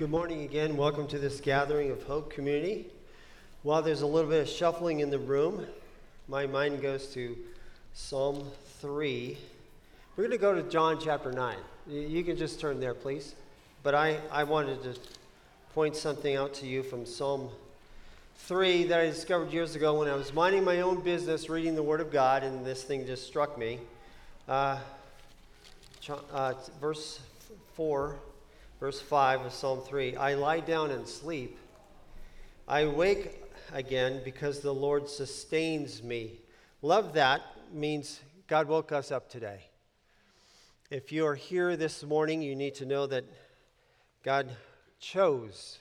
Good morning again. Welcome to this gathering of Hope Community. While there's a little bit of shuffling in the room, my mind goes to Psalm 3. We're going to go to John chapter 9. You can just turn there, please. But I, I wanted to point something out to you from Psalm 3 that I discovered years ago when I was minding my own business, reading the Word of God, and this thing just struck me. Uh, uh, verse 4 Verse 5 of Psalm 3 I lie down and sleep. I wake again because the Lord sustains me. Love that means God woke us up today. If you are here this morning, you need to know that God chose.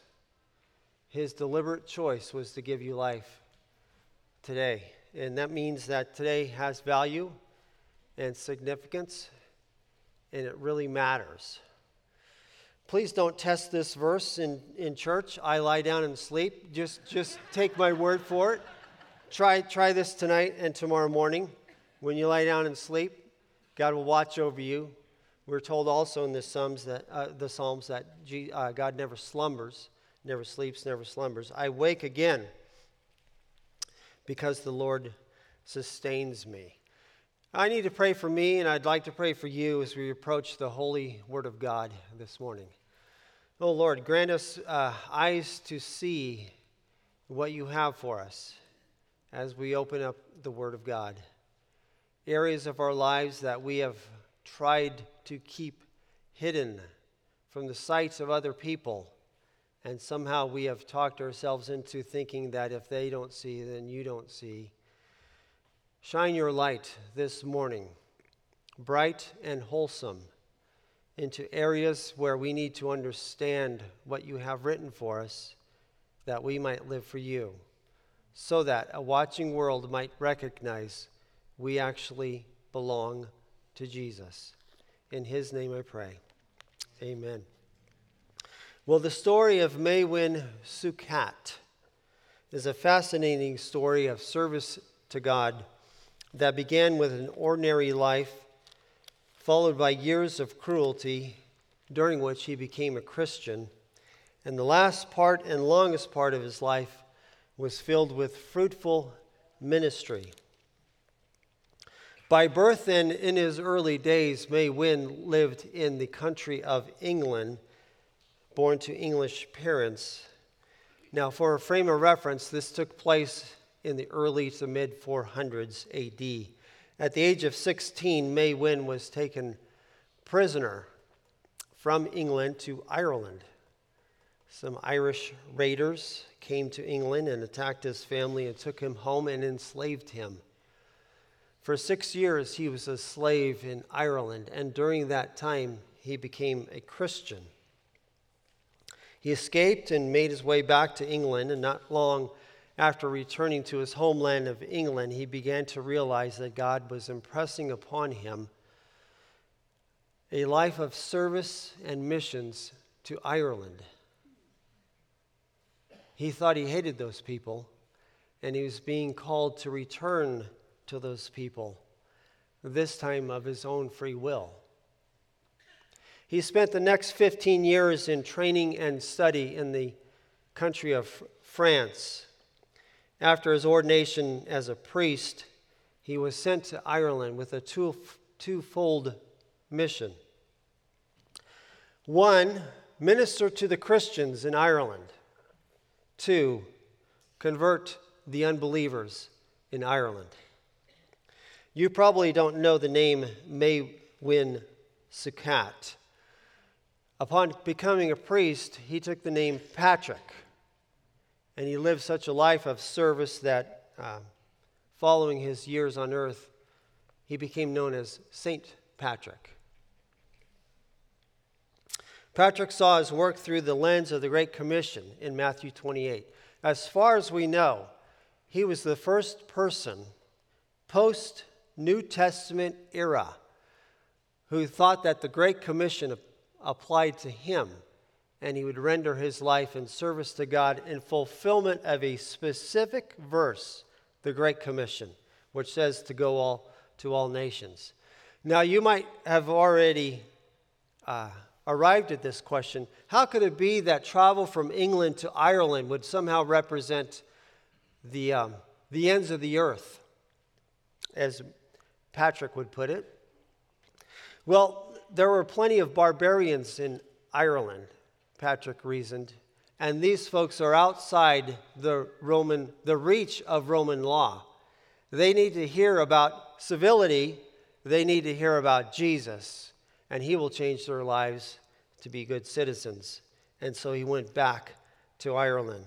His deliberate choice was to give you life today. And that means that today has value and significance, and it really matters. Please don't test this verse in, in church. I lie down and sleep. Just, just take my word for it. Try, try this tonight and tomorrow morning. When you lie down and sleep, God will watch over you. We're told also in the Psalms that, uh, the Psalms that uh, God never slumbers, never sleeps, never slumbers. I wake again because the Lord sustains me. I need to pray for me, and I'd like to pray for you as we approach the holy Word of God this morning. Oh Lord, grant us uh, eyes to see what you have for us as we open up the Word of God. Areas of our lives that we have tried to keep hidden from the sights of other people, and somehow we have talked ourselves into thinking that if they don't see, then you don't see. Shine your light this morning, bright and wholesome into areas where we need to understand what you have written for us that we might live for you, so that a watching world might recognize we actually belong to Jesus. In his name I pray. Amen. Well, the story of Maewyn Succat is a fascinating story of service to God that began with an ordinary life followed by years of cruelty, during which he became a Christian. And the last part and longest part of his life was filled with fruitful ministry. By birth and in his early days, Maewyn lived in the country of England, born to English parents. Now, for a frame of reference, this took place in the early to mid 400s AD. At the age of 16, Maewyn was taken prisoner from England to Ireland. Some Irish raiders came to England and attacked his family and took him home and enslaved him. For six years, he was a slave in Ireland, and during that time, he became a Christian. He escaped and made his way back to England, and not long after returning to his homeland of England, he began to realize that God was impressing upon him a life of service and missions to Ireland. He thought he hated those people, and he was being called to return to those people, this time of his own free will. He spent the next 15 years in training and study in the country of France after his ordination as a priest, he was sent to Ireland with a two, twofold mission. One, minister to the Christians in Ireland. Two, convert the unbelievers in Ireland. You probably don't know the name Maewyn Succat. Upon becoming a priest, he took the name Patrick and he lived such a life of service that uh, following his years on earth, he became known as Saint Patrick. Patrick saw his work through the lens of the Great Commission in Matthew 28. As far as we know, he was the first person post New Testament era who thought that the Great Commission applied to him and he would render his life in service to God in fulfillment of a specific verse, the Great Commission, which says to go all to all nations. Now, you might have already uh, arrived at this question. How could it be that travel from England to Ireland would somehow represent the, um, the ends of the earth, as Patrick would put it? Well, there were plenty of barbarians in Ireland, Patrick reasoned, and these folks are outside the Roman, the reach of Roman law. They need to hear about civility, they need to hear about Jesus, and he will change their lives to be good citizens. And so he went back to Ireland.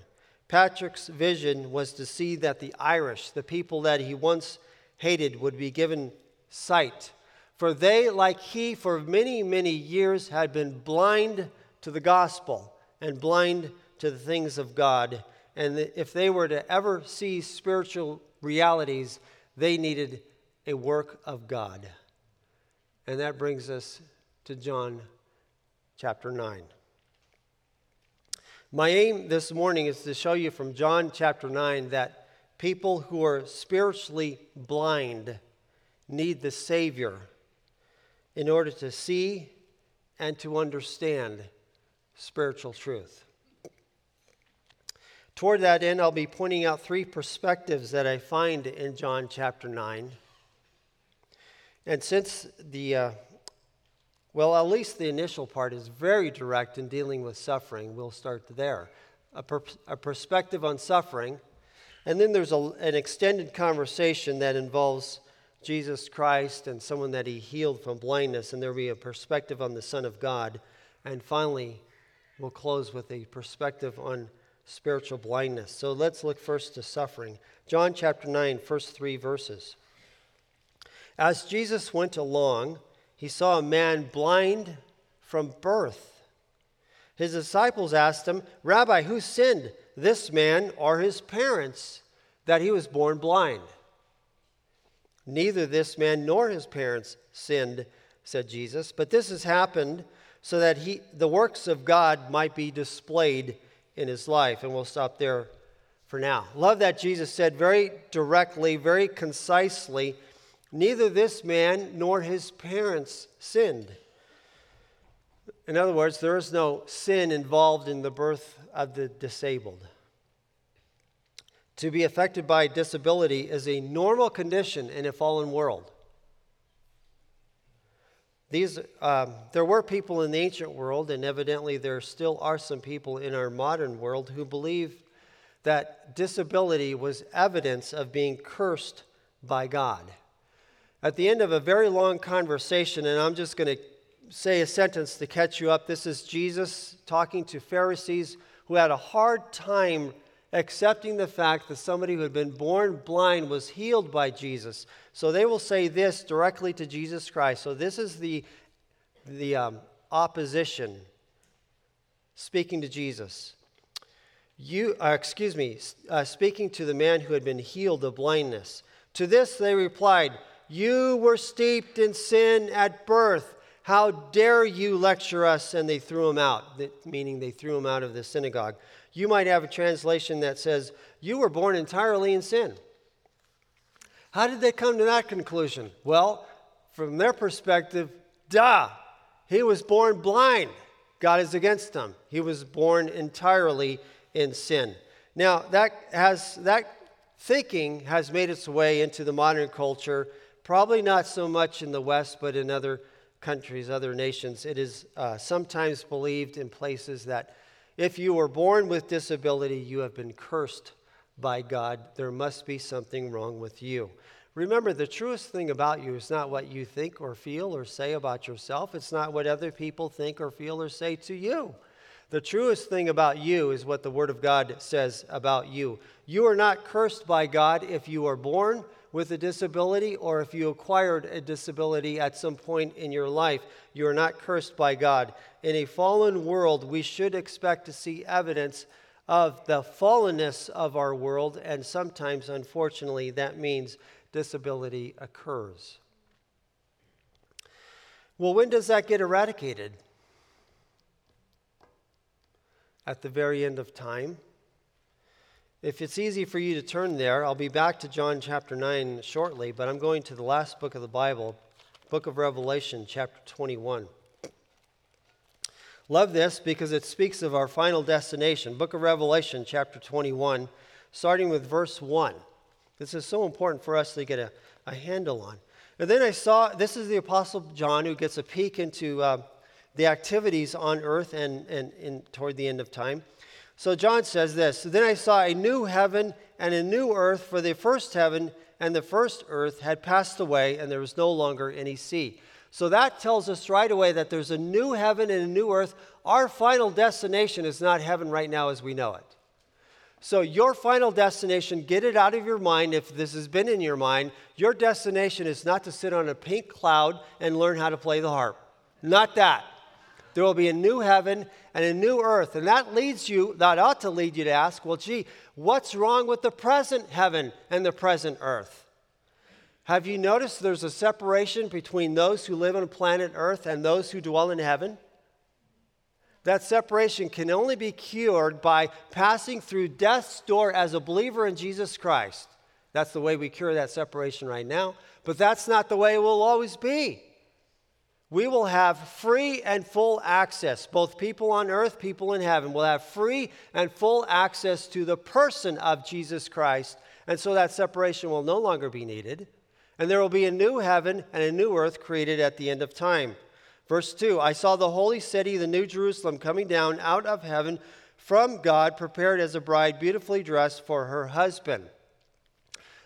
Patrick's vision was to see that the Irish, the people that he once hated, would be given sight. For they, like he, for many, many years had been blind to the gospel and blind to the things of God. And if they were to ever see spiritual realities, they needed a work of God. And that brings us to John chapter 9. My aim this morning is to show you from John chapter 9 that people who are spiritually blind need the Savior in order to see and to understand spiritual truth. Toward that end, I'll be pointing out three perspectives that I find in John chapter 9. And since the uh, well, at least the initial part is very direct in dealing with suffering. We'll start there. A, per- a perspective on suffering. And then there's a, an extended conversation that involves Jesus Christ and someone that he healed from blindness. And there'll be a perspective on the Son of God. And finally, we'll close with a perspective on spiritual blindness. So let's look first to suffering. John chapter 9, first three verses. As Jesus went along, he saw a man blind from birth. His disciples asked him, Rabbi, who sinned, this man or his parents, that he was born blind? Neither this man nor his parents sinned, said Jesus, but this has happened so that he, the works of God might be displayed in his life. And we'll stop there for now. Love that Jesus said very directly, very concisely, Neither this man nor his parents sinned. In other words, there is no sin involved in the birth of the disabled. To be affected by disability is a normal condition in a fallen world. These, um, there were people in the ancient world, and evidently there still are some people in our modern world who believe that disability was evidence of being cursed by God. At the end of a very long conversation, and I'm just going to say a sentence to catch you up. This is Jesus talking to Pharisees who had a hard time accepting the fact that somebody who had been born blind was healed by Jesus. So they will say this directly to Jesus Christ. So this is the, the um, opposition speaking to Jesus. You, uh, excuse me, uh, speaking to the man who had been healed of blindness. To this they replied, you were steeped in sin at birth. How dare you lecture us? And they threw him out, meaning they threw him out of the synagogue. You might have a translation that says, You were born entirely in sin. How did they come to that conclusion? Well, from their perspective, duh, he was born blind. God is against him. He was born entirely in sin. Now, that, has, that thinking has made its way into the modern culture Probably not so much in the West, but in other countries, other nations. It is uh, sometimes believed in places that if you were born with disability, you have been cursed by God. There must be something wrong with you. Remember, the truest thing about you is not what you think or feel or say about yourself. It's not what other people think or feel or say to you. The truest thing about you is what the Word of God says about you. You are not cursed by God if you are born with a disability or if you acquired a disability at some point in your life. You are not cursed by God. In a fallen world, we should expect to see evidence of the fallenness of our world, and sometimes, unfortunately, that means disability occurs. Well, when does that get eradicated? At the very end of time. If it's easy for you to turn there, I'll be back to John chapter 9 shortly, but I'm going to the last book of the Bible, book of Revelation, chapter 21. Love this because it speaks of our final destination. Book of Revelation, chapter 21, starting with verse 1. This is so important for us to get a, a handle on. And then I saw this is the Apostle John who gets a peek into uh, the activities on earth and, and, and toward the end of time. So John says this Then I saw a new heaven and a new earth, for the first heaven and the first earth had passed away, and there was no longer any sea. So that tells us right away that there's a new heaven and a new earth. Our final destination is not heaven right now as we know it. So, your final destination, get it out of your mind if this has been in your mind. Your destination is not to sit on a pink cloud and learn how to play the harp. Not that. There will be a new heaven and a new earth. And that leads you, that ought to lead you to ask, well, gee, what's wrong with the present heaven and the present earth? Have you noticed there's a separation between those who live on planet earth and those who dwell in heaven? That separation can only be cured by passing through death's door as a believer in Jesus Christ. That's the way we cure that separation right now, but that's not the way it will always be we will have free and full access. Both people on earth, people in heaven will have free and full access to the person of Jesus Christ. And so that separation will no longer be needed. And there will be a new heaven and a new earth created at the end of time. Verse 2 I saw the holy city, the new Jerusalem, coming down out of heaven from God, prepared as a bride, beautifully dressed for her husband.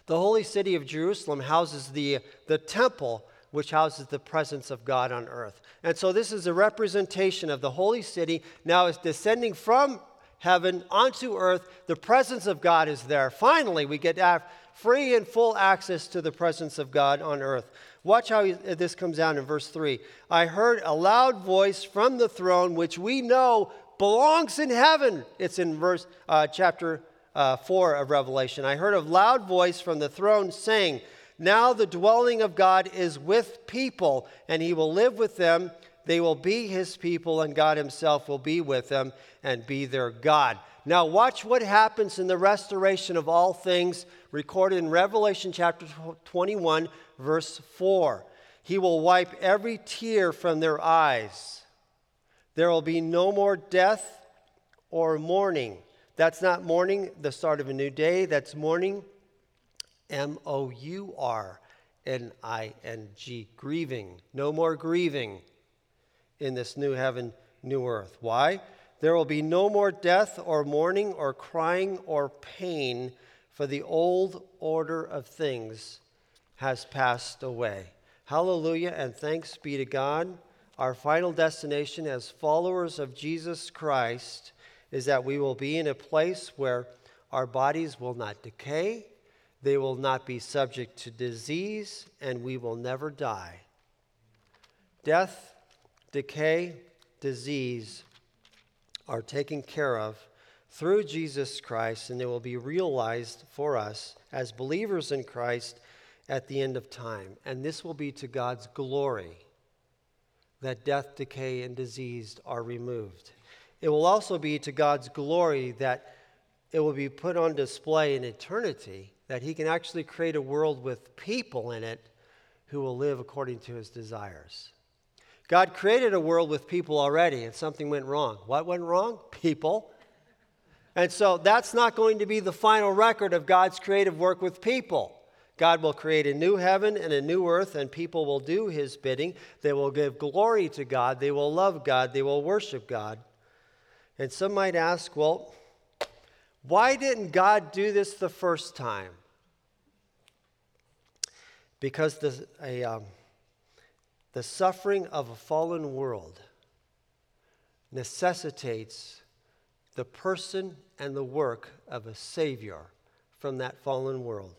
The holy city of Jerusalem houses the, the temple which houses the presence of God on earth. And so this is a representation of the holy city now is descending from heaven onto earth. The presence of God is there. Finally, we get free and full access to the presence of God on earth. Watch how this comes down in verse 3. I heard a loud voice from the throne, which we know belongs in heaven. It's in verse uh, chapter uh, 4 of Revelation. I heard a loud voice from the throne saying, now the dwelling of God is with people, and he will live with them. They will be his people, and God himself will be with them and be their God. Now, watch what happens in the restoration of all things recorded in Revelation chapter 21, verse 4. He will wipe every tear from their eyes. There will be no more death or mourning. That's not mourning, the start of a new day. That's mourning M O U R N I N G, grieving. No more grieving in this new heaven, new earth. Why? There will be no more death or mourning or crying or pain, for the old order of things has passed away. Hallelujah and thanks be to God. Our final destination as followers of Jesus Christ is that we will be in a place where our bodies will not decay, they will not be subject to disease, and we will never die. Death, decay, disease are taken care of through Jesus Christ, and they will be realized for us as believers in Christ at the end of time. And this will be to God's glory that death, decay, and disease are removed. It will also be to God's glory that it will be put on display in eternity that he can actually create a world with people in it who will live according to his desires. God created a world with people already, and something went wrong. What went wrong? People. And so that's not going to be the final record of God's creative work with people. God will create a new heaven and a new earth, and people will do his bidding. They will give glory to God. They will love God. They will worship God. And some might ask, well, why didn't God do this the first time? Because the, a, um, the suffering of a fallen world necessitates the person and the work of a Savior from that fallen world.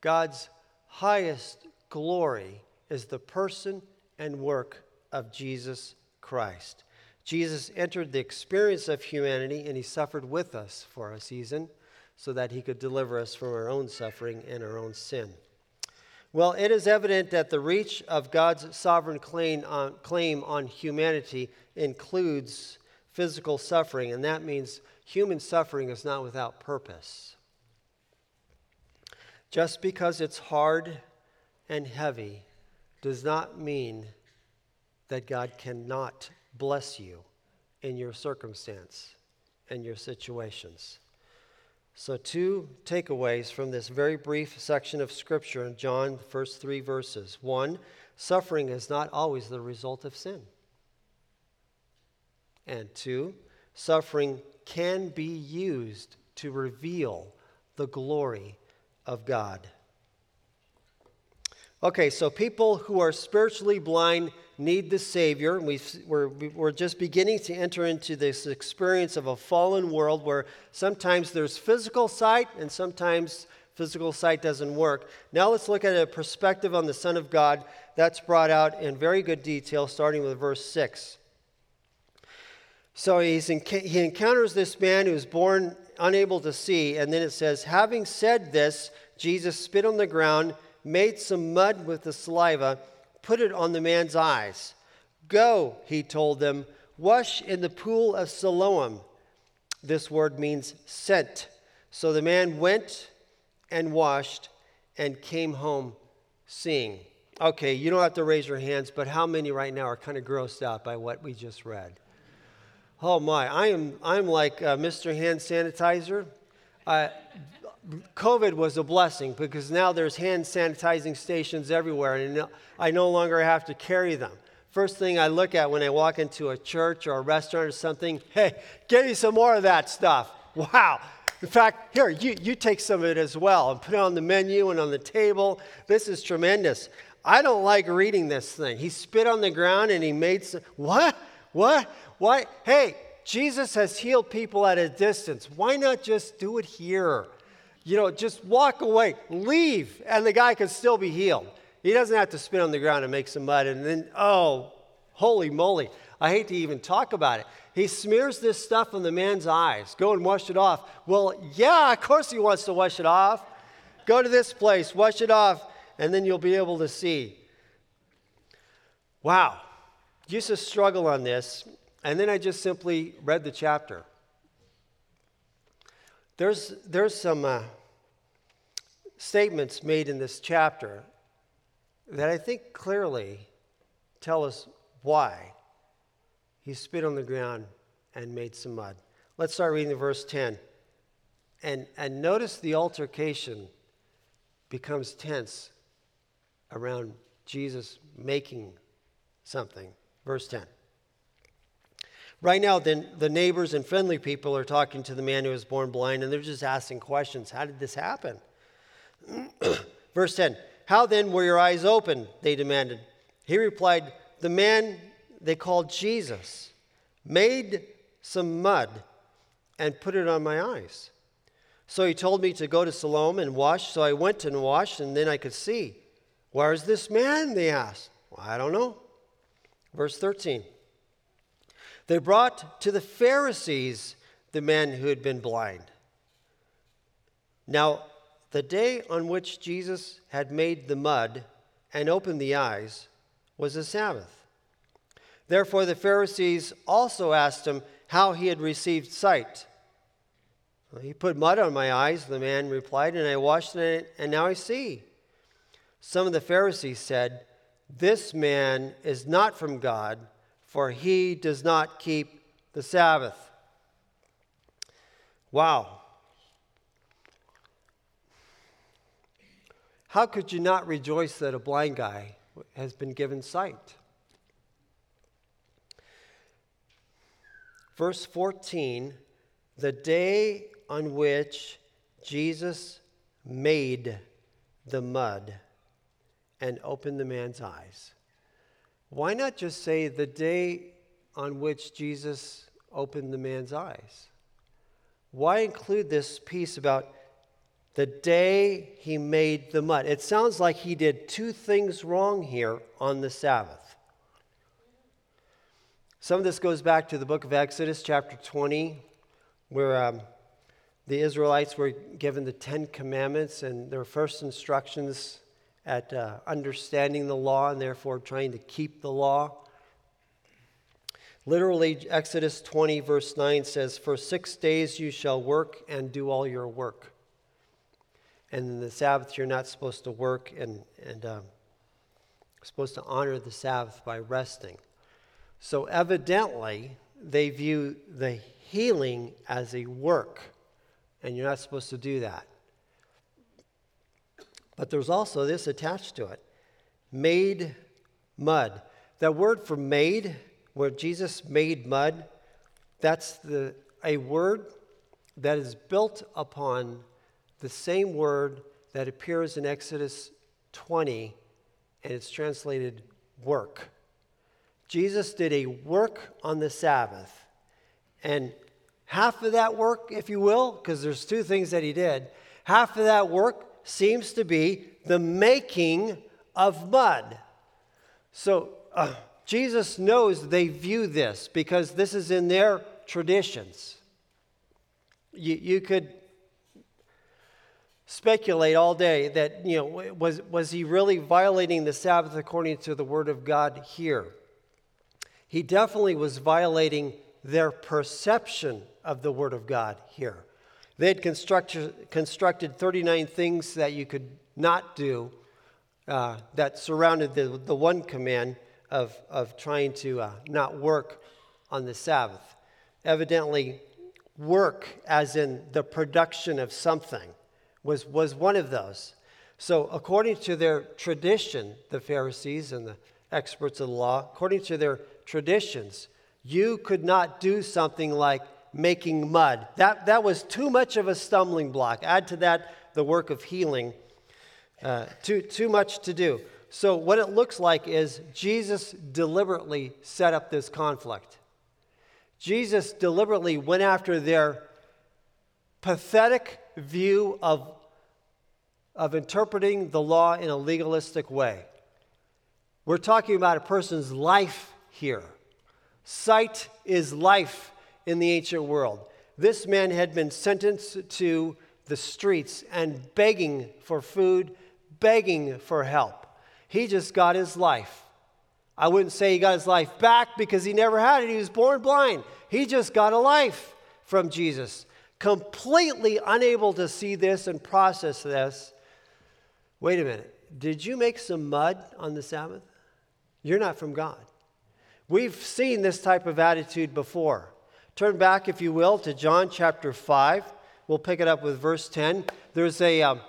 God's highest glory is the person and work of Jesus Christ. Jesus entered the experience of humanity and he suffered with us for a season so that he could deliver us from our own suffering and our own sin. Well, it is evident that the reach of God's sovereign claim on, claim on humanity includes physical suffering, and that means human suffering is not without purpose. Just because it's hard and heavy does not mean that God cannot bless you in your circumstance and your situations. So, two takeaways from this very brief section of Scripture in John, the first three verses. One, suffering is not always the result of sin. And two, suffering can be used to reveal the glory of God. Okay, so people who are spiritually blind need the Savior. we are we're just beginning to enter into this experience of a fallen world where sometimes there's physical sight and sometimes physical sight doesn't work. Now let's look at a perspective on the Son of God that's brought out in very good detail, starting with verse 6. So he's he encounters this man who's born unable to see, and then it says, Having said this, Jesus spit on the ground, made some mud with the saliva, put it on the man's eyes. Go, he told them, wash in the pool of Siloam. This word means sent. So the man went and washed and came home seeing. Okay, you don't have to raise your hands, but how many right now are kind of grossed out by what we just read? Oh my, I am I'm like uh, Mr. Hand Sanitizer. Uh, COVID was a blessing because now there's hand sanitizing stations everywhere, and I no longer have to carry them. First thing I look at when I walk into a church or a restaurant or something, hey, get me some more of that stuff. Wow. In fact, here, you, you take some of it as well and put it on the menu and on the table. This is tremendous. I don't like reading this thing. He spit on the ground and he made some. What? What? Why? Hey, Jesus has healed people at a distance. Why not just do it here? You know, just walk away, leave, and the guy can still be healed. He doesn't have to spit on the ground and make some mud and then, oh, holy moly. I hate to even talk about it. He smears this stuff on the man's eyes. Go and wash it off. Well, yeah, of course he wants to wash it off. Go to this place, wash it off, and then you'll be able to see. Wow. Used to struggle on this, and then I just simply read the chapter. There's, there's some uh, statements made in this chapter that I think clearly tell us why he spit on the ground and made some mud. Let's start reading verse 10. And, and notice the altercation becomes tense around Jesus making something. Verse 10. Right now, the, the neighbors and friendly people are talking to the man who was born blind, and they're just asking questions. How did this happen? Verse 10 How then were your eyes open? They demanded. He replied, The man they called Jesus made some mud and put it on my eyes. So he told me to go to Siloam and wash. So I went and washed, and then I could see. Where is this man? They asked. Well, I don't know. Verse 13. They brought to the Pharisees the man who had been blind. Now, the day on which Jesus had made the mud and opened the eyes was a Sabbath. Therefore, the Pharisees also asked him how he had received sight. He put mud on my eyes, the man replied, and I washed it, and now I see. Some of the Pharisees said, This man is not from God for he does not keep the Sabbath. Wow. How could you not rejoice that a blind guy has been given sight? Verse 14 the day on which Jesus made the mud and opened the man's eyes. Why not just say the day on which Jesus opened the man's eyes? Why include this piece about the day he made the mud? It sounds like he did two things wrong here on the Sabbath. Some of this goes back to the book of Exodus, chapter 20, where um, the Israelites were given the Ten Commandments and their first instructions at uh, understanding the law and therefore trying to keep the law. Literally, Exodus 20, verse 9 says, For six days you shall work and do all your work. And in the Sabbath, you're not supposed to work and, and um, supposed to honor the Sabbath by resting. So, evidently, they view the healing as a work, and you're not supposed to do that. But there's also this attached to it made mud. That word for made, where Jesus made mud, that's the, a word that is built upon the same word that appears in Exodus 20, and it's translated work. Jesus did a work on the Sabbath, and half of that work, if you will, because there's two things that he did, half of that work seems to be the making of mud. So uh, Jesus knows they view this because this is in their traditions. You, you could speculate all day that, you know, was, was he really violating the Sabbath according to the Word of God here? He definitely was violating their perception of the Word of God here. They had constructed, constructed 39 things that you could not do uh, that surrounded the, the one command of, of trying to uh, not work on the Sabbath. Evidently, work, as in the production of something, was, was one of those. So, according to their tradition, the Pharisees and the experts of the law, according to their traditions, you could not do something like making mud. That, that was too much of a stumbling block. Add to that the work of healing. Uh, too, too much to do. So, what it looks like is Jesus deliberately set up this conflict. Jesus deliberately went after their pathetic view of, of interpreting the law in a legalistic way. We're talking about a person's life here. Sight is life in the ancient world. This man had been sentenced to the streets and begging for food, begging for help. He just got his life. I wouldn't say he got his life back because he never had it. He was born blind. He just got a life from Jesus. Completely unable to see this and process this. Wait a minute. Did you make some mud on the Sabbath? You're not from God. We've seen this type of attitude before. Turn back, if you will, to John chapter 5. We'll pick it up with verse 10. There's a, um,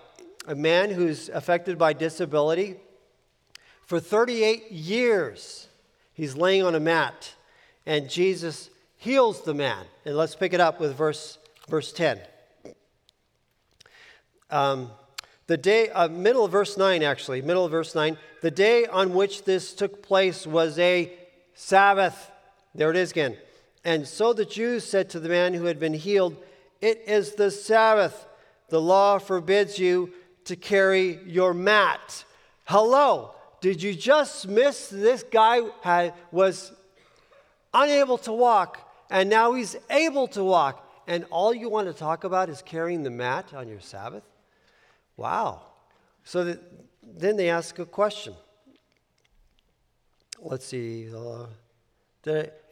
a man who's affected by disability. For 38 years, he's laying on a mat, and Jesus heals the man. And let's pick it up with verse, verse 10. Um, the day, uh, middle of verse 9, actually, middle of verse 9, the day on which this took place was a Sabbath. There it is again. And so the Jews said to the man who had been healed, It is the Sabbath. The law forbids you to carry your mat. Hello. Did you just miss this guy had, was unable to walk and now he's able to walk and all you want to talk about is carrying the mat on your Sabbath? Wow. So that, then they ask a question. Let's see. Uh,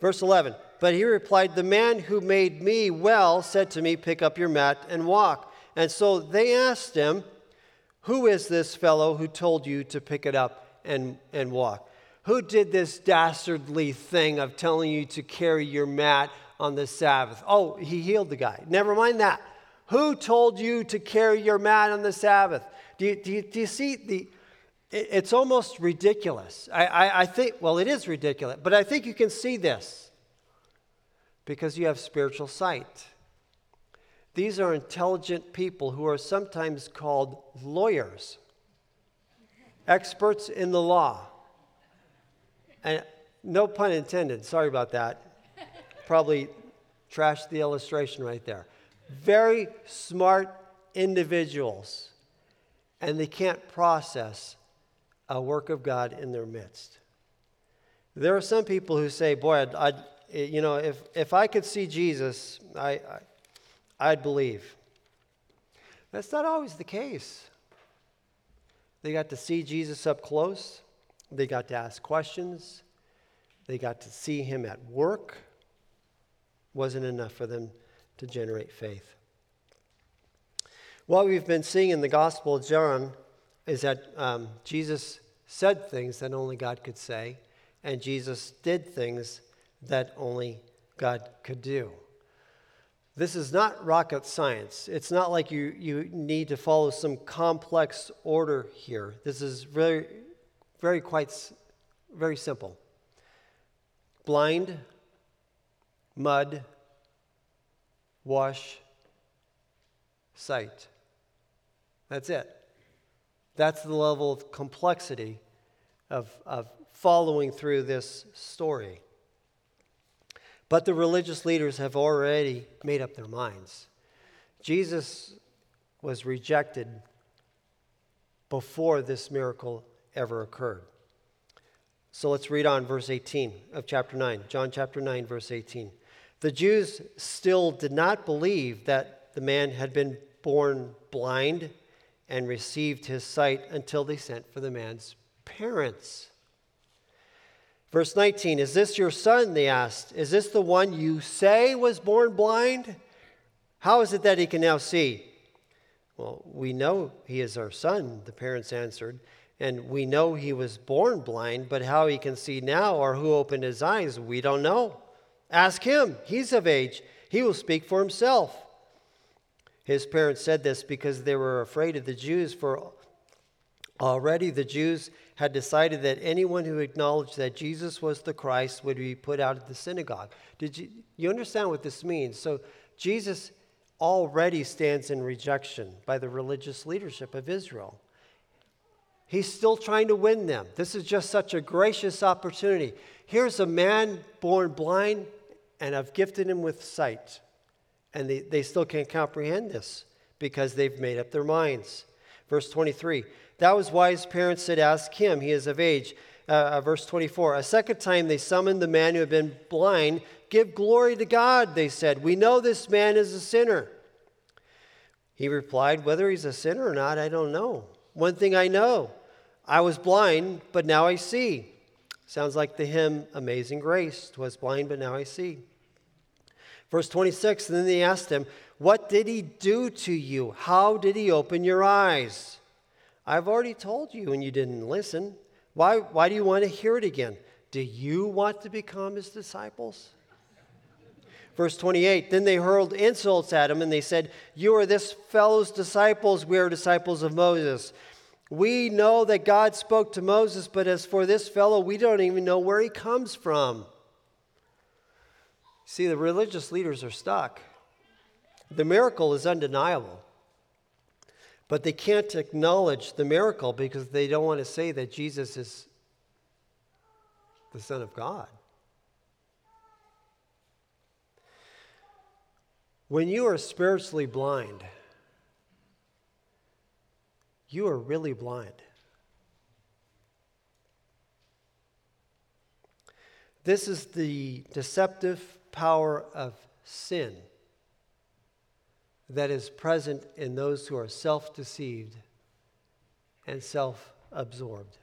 verse 11. But he replied, The man who made me well said to me, Pick up your mat and walk. And so they asked him, Who is this fellow who told you to pick it up and, and walk? Who did this dastardly thing of telling you to carry your mat on the Sabbath? Oh, he healed the guy. Never mind that. Who told you to carry your mat on the Sabbath? Do you, do you, do you see the, it's almost ridiculous. I, I, I, think, well, it is ridiculous, but I think you can see this because you have spiritual sight. These are intelligent people who are sometimes called lawyers, experts in the law. And no pun intended, sorry about that. Probably trashed the illustration right there. Very smart individuals, and they can't process a work of God in their midst. There are some people who say, Boy, I'd, I'd you know, if, if I could see Jesus, I, I, I'd believe. That's not always the case. They got to see Jesus up close, they got to ask questions, they got to see him at work. Wasn't enough for them to generate faith. What we've been seeing in the Gospel of John is that um, Jesus said things that only God could say, and Jesus did things that only God could do. This is not rocket science. It's not like you, you need to follow some complex order here. This is very, very quite very simple. Blind, mud, wash, sight. That's it. That's the level of complexity of, of following through this story. But the religious leaders have already made up their minds. Jesus was rejected before this miracle ever occurred. So let's read on verse 18 of chapter 9, John chapter 9, verse 18. The Jews still did not believe that the man had been born blind and received his sight until they sent for the man's parents. Verse 19 Is this your son? They asked. Is this the one you say was born blind? How is it that he can now see? Well, we know he is our son, the parents answered. And we know he was born blind, but how he can see now or who opened his eyes, we don't know. Ask him. He's of age. He will speak for himself. His parents said this because they were afraid of the Jews, for already the Jews had decided that anyone who acknowledged that Jesus was the Christ would be put out of the synagogue. Did you, you understand what this means? So Jesus already stands in rejection by the religious leadership of Israel. He's still trying to win them. This is just such a gracious opportunity. Here's a man born blind, and I've gifted him with sight. And they, they still can't comprehend this because they've made up their minds. Verse 23 That was why his parents said, Ask him, he is of age. Uh, uh, verse 24 A second time they summoned the man who had been blind. Give glory to God, they said. We know this man is a sinner. He replied, Whether he's a sinner or not, I don't know. One thing I know I was blind, but now I see. Sounds like the hymn, Amazing Grace. Was blind, but now I see. Verse 26, and then they asked him, What did he do to you? How did he open your eyes? I've already told you, and you didn't listen. Why, why do you want to hear it again? Do you want to become his disciples? Verse 28 Then they hurled insults at him, and they said, You are this fellow's disciples. We are disciples of Moses. We know that God spoke to Moses, but as for this fellow, we don't even know where he comes from. See, the religious leaders are stuck. The miracle is undeniable, but they can't acknowledge the miracle because they don't want to say that Jesus is the Son of God. When you are spiritually blind, you are really blind. This is the deceptive power of sin that is present in those who are self deceived and self absorbed.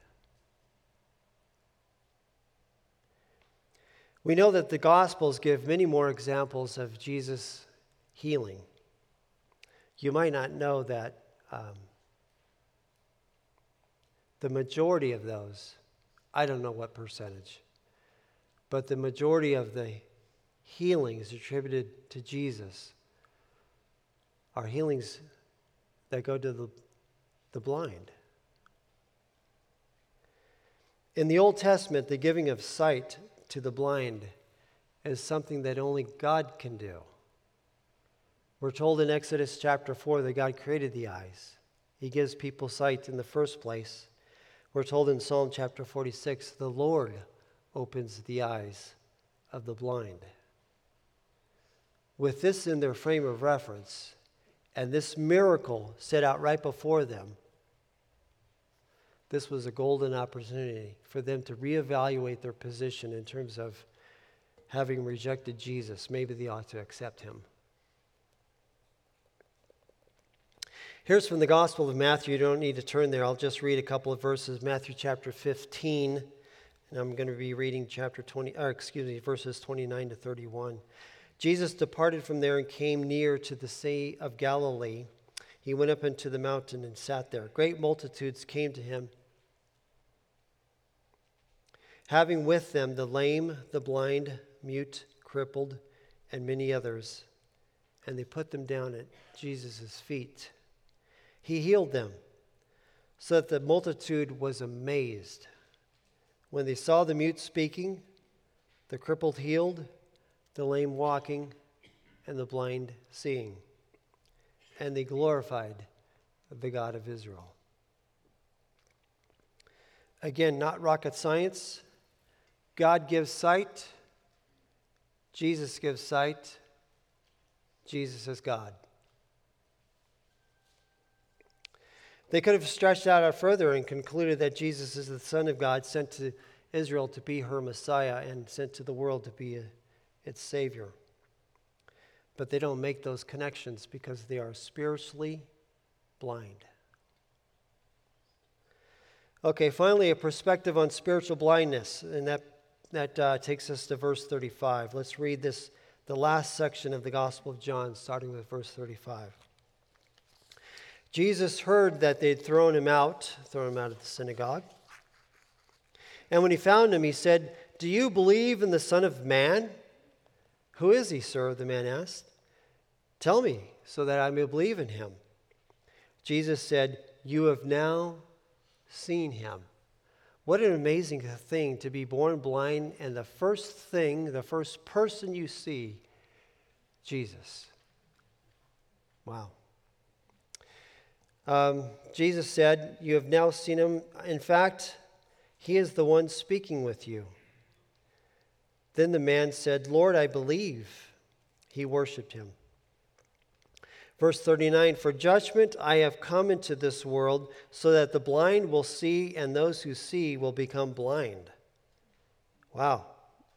We know that the Gospels give many more examples of Jesus healing. You might not know that um, the majority of those, I don't know what percentage, but the majority of the healings attributed to Jesus are healings that go to the, the blind. In the Old Testament, the giving of sight to the blind is something that only God can do. We're told in Exodus chapter 4 that God created the eyes. He gives people sight in the first place. We're told in Psalm chapter 46 the Lord opens the eyes of the blind. With this in their frame of reference, and this miracle set out right before them, this was a golden opportunity for them to reevaluate their position in terms of having rejected Jesus. Maybe they ought to accept him. Here's from the Gospel of Matthew. You don't need to turn there. I'll just read a couple of verses. Matthew chapter 15, and I'm going to be reading chapter 20, or excuse me, verses 29 to 31. Jesus departed from there and came near to the Sea of Galilee. He went up into the mountain and sat there. Great multitudes came to him, having with them the lame, the blind, mute, crippled, and many others, and they put them down at Jesus' feet. He healed them, so that the multitude was amazed. When they saw the mute speaking, the crippled healed, the lame walking, and the blind seeing. And they glorified the God of Israel. Again, not rocket science. God gives sight, Jesus gives sight, Jesus is God. They could have stretched out further and concluded that Jesus is the Son of God sent to Israel to be her Messiah and sent to the world to be a, its Savior. But they don't make those connections because they are spiritually blind. Okay, finally, a perspective on spiritual blindness, and that, that uh, takes us to verse 35. Let's read this, the last section of the Gospel of John, starting with verse 35. Jesus heard that they'd thrown him out, thrown him out of the synagogue. And when he found him, he said, Do you believe in the Son of Man? Who is he, sir? The man asked. Tell me, so that I may believe in him. Jesus said, You have now seen him. What an amazing thing to be born blind, and the first thing, the first person you see, Jesus. Wow. Um, Jesus said, You have now seen him. In fact, he is the one speaking with you. Then the man said, Lord, I believe. He worshiped him. Verse 39 For judgment I have come into this world, so that the blind will see, and those who see will become blind. Wow.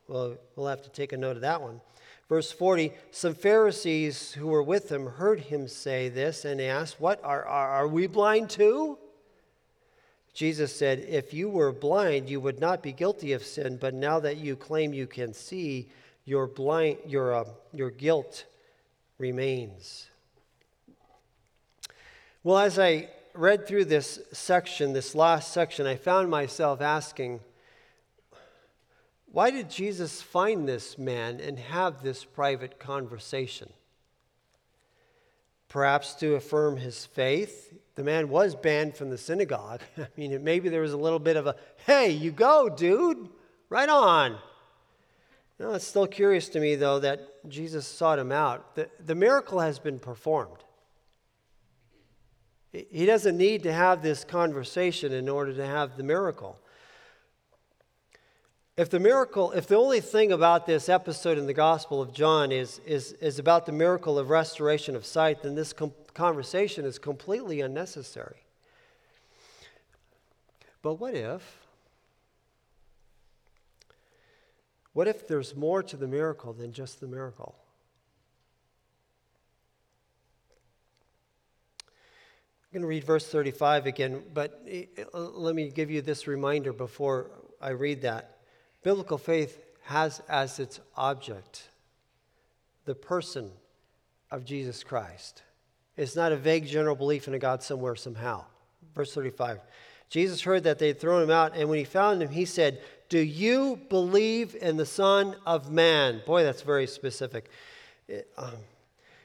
Well, we'll have to take a note of that one. Verse 40 Some Pharisees who were with him heard him say this and asked, What, are, are, are we blind too? Jesus said, If you were blind, you would not be guilty of sin, but now that you claim you can see, your, blind, your, uh, your guilt remains. Well, as I read through this section, this last section, I found myself asking, why did Jesus find this man and have this private conversation? Perhaps to affirm his faith. The man was banned from the synagogue. I mean, maybe there was a little bit of a, hey, you go, dude, right on. You it's still curious to me, though, that Jesus sought him out. The, the miracle has been performed. He doesn't need to have this conversation in order to have the miracle. If the miracle, if the only thing about this episode in the Gospel of John is, is, is about the miracle of restoration of sight, then this conversation is completely unnecessary. But what if? What if there's more to the miracle than just the miracle? I'm going to read verse 35 again, but let me give you this reminder before I read that. Biblical faith has as its object the person of Jesus Christ. It's not a vague general belief in a God somewhere, somehow. Verse 35. Jesus heard that they had thrown him out, and when he found him, he said, Do you believe in the Son of Man? Boy, that's very specific. It, um,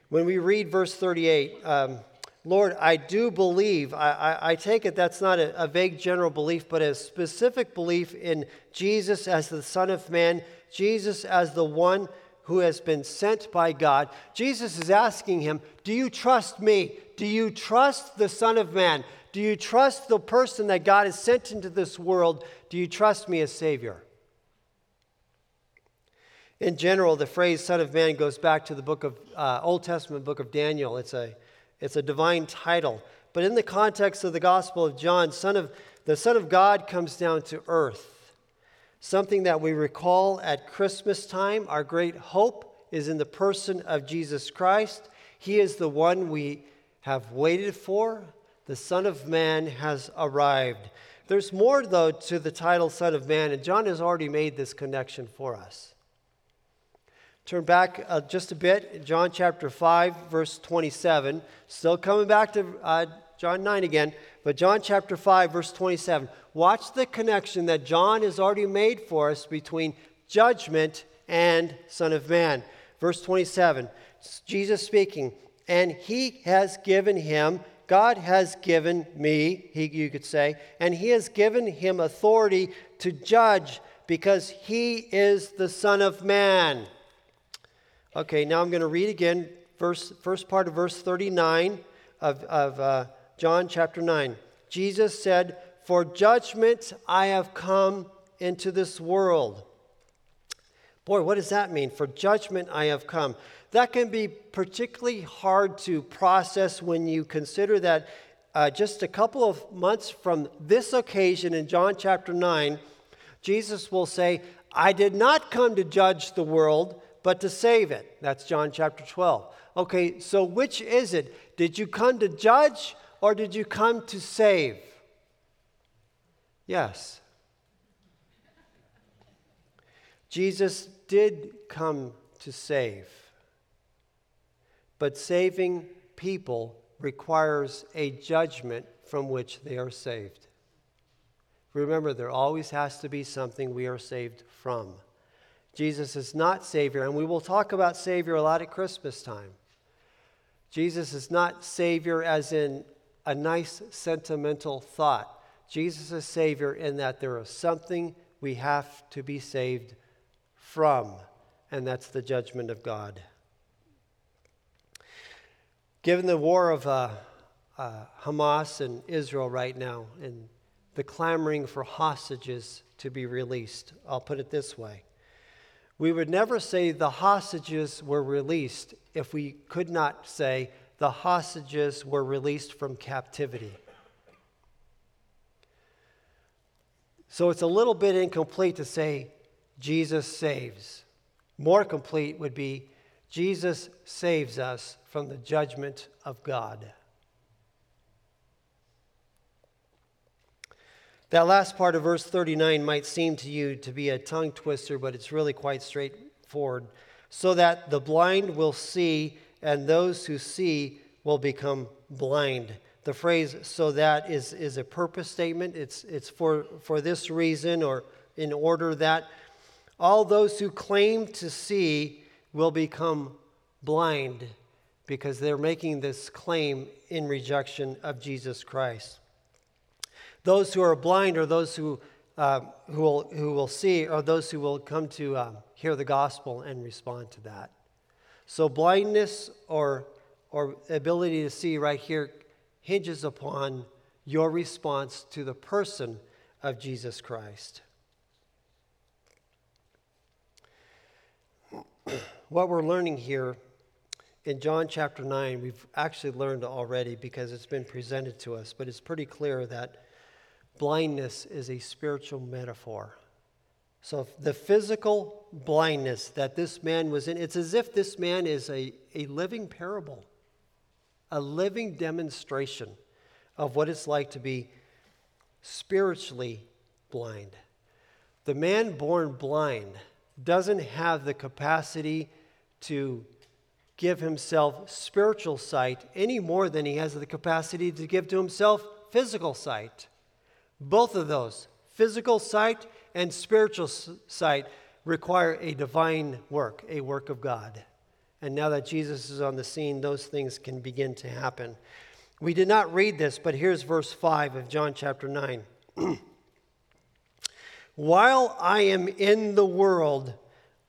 when we read verse 38, um, Lord, I do believe. I, I, I take it that's not a, a, vague general belief, but a specific belief in Jesus as the Son of Man, Jesus as the one who has been sent by God. Jesus is asking him, Do you trust me? Do you trust the Son of Man? Do you trust the person that God has sent into this world? Do you trust me as Savior? In general, the phrase Son of Man goes back to the book of uh, Old Testament book of Daniel. It's a it's a divine title. But in the context of the Gospel of John, son of, the Son of God comes down to earth. Something that we recall at Christmas time. Our great hope is in the person of Jesus Christ. He is the one we have waited for. The Son of Man has arrived. There's more, though, to the title Son of Man, and John has already made this connection for us. Turn back uh, just a bit, John chapter 5, verse 27. Still coming back to uh, John 9 again, but John chapter 5, verse 27. Watch the connection that John has already made for us between judgment and Son of Man. Verse 27, Jesus speaking, and he has given him, God has given me, he, you could say, and he has given him authority to judge because he is the Son of Man. Okay, now I'm going to read again, verse, first part of verse 39 of, of uh, John chapter 9. Jesus said, For judgment I have come into this world. Boy, what does that mean? For judgment I have come. That can be particularly hard to process when you consider that uh, just a couple of months from this occasion in John chapter 9, Jesus will say, I did not come to judge the world, but to save it. That's John chapter 12. Okay, so which is it? Did you come to judge or did you come to save? Yes. Jesus did come to save, but saving people requires a judgment from which they are saved. Remember, there always has to be something we are saved from. Jesus is not Savior, and we will talk about Savior a lot at Christmas time. Jesus is not Savior as in a nice sentimental thought. Jesus is Savior in that there is something we have to be saved from, and that's the judgment of God. Given the war of uh, uh, Hamas and Israel right now, and the clamoring for hostages to be released, I'll put it this way. We would never say the hostages were released if we could not say the hostages were released from captivity. So it's a little bit incomplete to say Jesus saves. More complete would be Jesus saves us from the judgment of God. That last part of verse 39 might seem to you to be a tongue twister, but it's really quite straightforward. So that the blind will see, and those who see will become blind. The phrase so that is, is a purpose statement. It's, it's for, for this reason or in order that all those who claim to see will become blind because they're making this claim in rejection of Jesus Christ. Those who are blind are those who, uh, who, will, who will see, or those who will come to uh, hear the gospel and respond to that. So, blindness or, or ability to see right here hinges upon your response to the person of Jesus Christ. what we're learning here in John chapter 9, we've actually learned already because it's been presented to us, but it's pretty clear that blindness is a spiritual metaphor. So, the physical blindness that this man was in, it's as if this man is a, a living parable, a living demonstration of what it's like to be spiritually blind. The man born blind doesn't have the capacity to give himself spiritual sight any more than he has the capacity to give to himself physical sight. Both of those, physical sight and spiritual sight, require a divine work, a work of God. And now that Jesus is on the scene, those things can begin to happen. We did not read this, but here's verse 5 of John chapter 9. While I am in the world,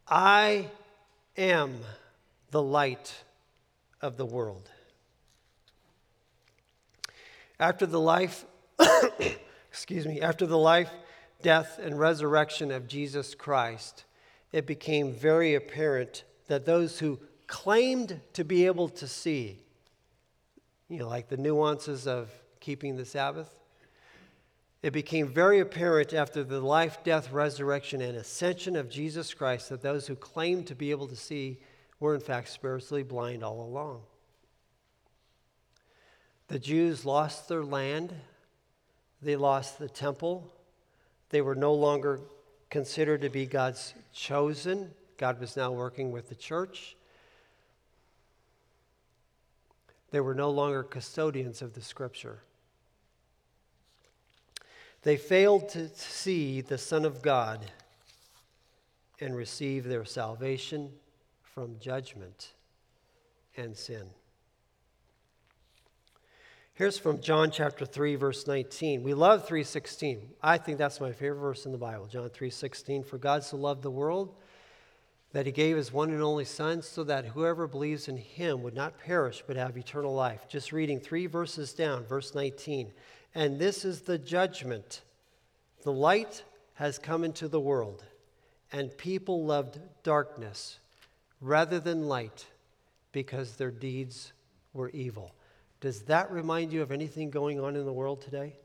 I am the light of the world. After the life, excuse me, after the life, death, and resurrection of Jesus Christ, it became very apparent that those who claimed to be able to see, you know, like the nuances of keeping the Sabbath, it became very apparent after the life, death, resurrection, and ascension of Jesus Christ that those who claimed to be able to see were in fact spiritually blind all along. The Jews lost their land, they lost the temple, they were no longer considered to be God's chosen. God was now working with the church. They were no longer custodians of the scripture. They failed to see the Son of God and receive their salvation from judgment and sin. Here's from John chapter 3 verse 19. We love 3:16. I think that's my favorite verse in the Bible. John 3:16 for God so loved the world that he gave his one and only son so that whoever believes in him would not perish but have eternal life. Just reading 3 verses down, verse 19. And this is the judgment. The light has come into the world, and people loved darkness rather than light because their deeds were evil. Does that remind you of anything going on in the world today?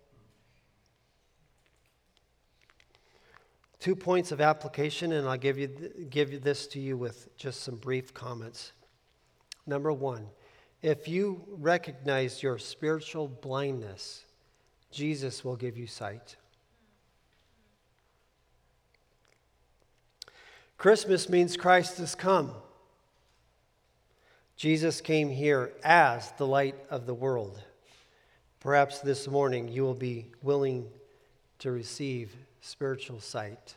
Two points of application, and I'll give you, give this to you with just some brief comments. Number one, if you recognize your spiritual blindness, Jesus will give you sight. Christmas means Christ has come. Jesus came here as the light of the world. Perhaps this morning you will be willing to receive spiritual sight,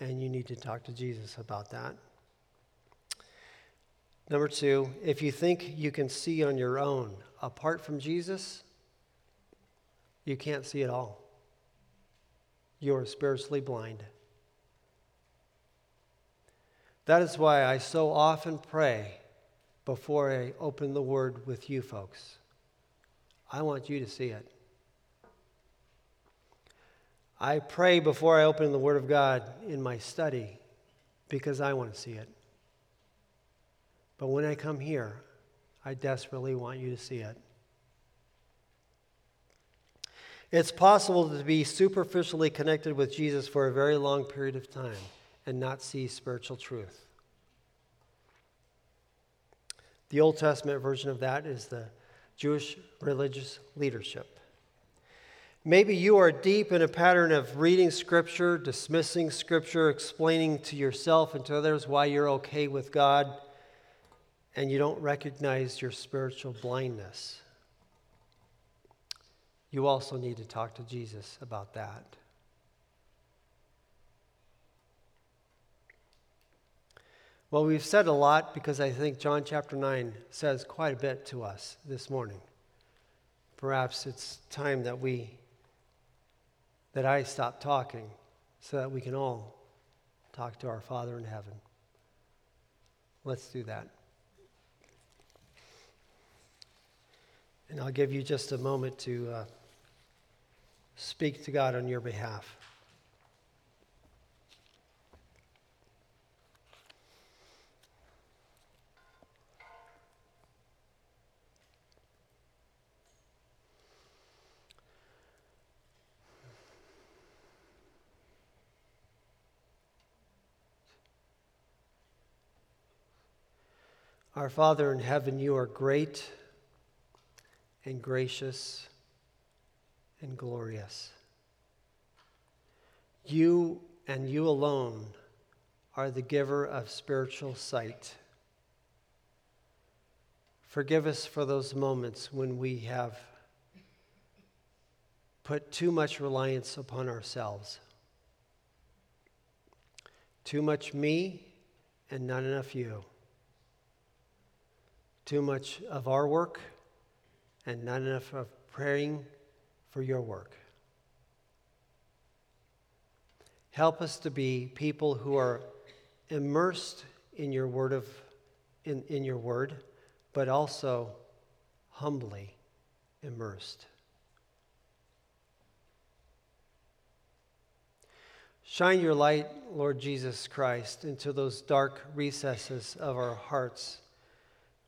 and you need to talk to Jesus about that. Number two, if you think you can see on your own apart from Jesus, you can't see at all. You are spiritually blind. That is why I so often pray before I open the Word with you folks. I want you to see it. I pray before I open the Word of God in my study because I want to see it. But when I come here, I desperately want you to see it. It's possible to be superficially connected with Jesus for a very long period of time and not see spiritual truth. The Old Testament version of that is the Jewish religious leadership. Maybe you are deep in a pattern of reading Scripture, dismissing Scripture, explaining to yourself and to others why you're okay with God, and you don't recognize your spiritual blindness. You also need to talk to Jesus about that. Well, we've said a lot because I think John chapter 9 says quite a bit to us this morning. Perhaps it's time that we, that I stop talking so that we can all talk to our Father in heaven. Let's do that. And I'll give you just a moment to uh, speak to God on your behalf. Our Father in heaven, you are great and gracious and glorious. You and you alone are the giver of spiritual sight. Forgive us for those moments when we have put too much reliance upon ourselves. Too much me and not enough you too much of our work and not enough of praying for your work. Help us to be people who are immersed in your word of in, in your word, but also humbly immersed. Shine your light, Lord Jesus Christ, into those dark recesses of our hearts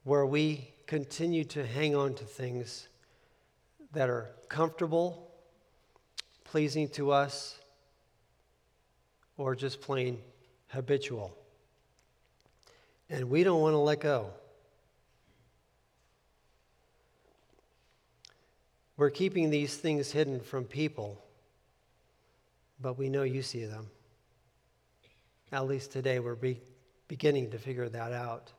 where we continue to hang on to things that are comfortable, pleasing to us, or just plain habitual. And we don't want to let go. We're keeping these things hidden from people, but we know you see them. At least today, we're be- beginning to figure that out.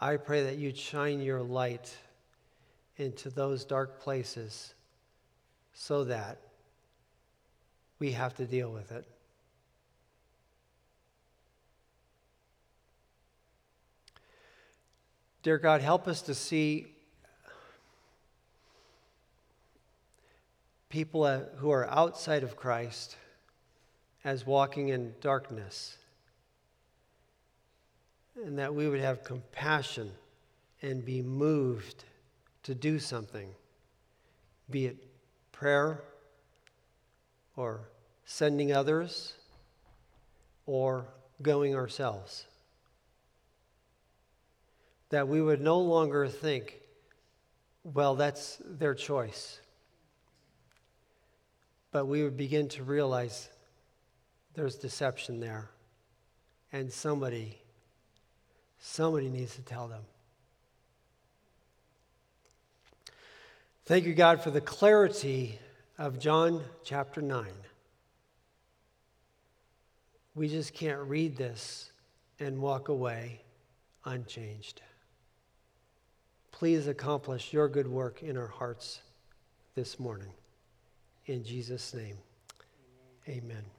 I pray that you'd shine your light into those dark places so that we have to deal with it. Dear God, help us to see people who are outside of Christ as walking in darkness. And that we would have compassion and be moved to do something, be it prayer or sending others or going ourselves. That we would no longer think, well, that's their choice. But we would begin to realize there's deception there. And somebody, somebody needs to tell them. Thank you, God, for the clarity of John chapter 9. We just can't read this and walk away unchanged. Please accomplish your good work in our hearts this morning. In Jesus' name, amen. amen.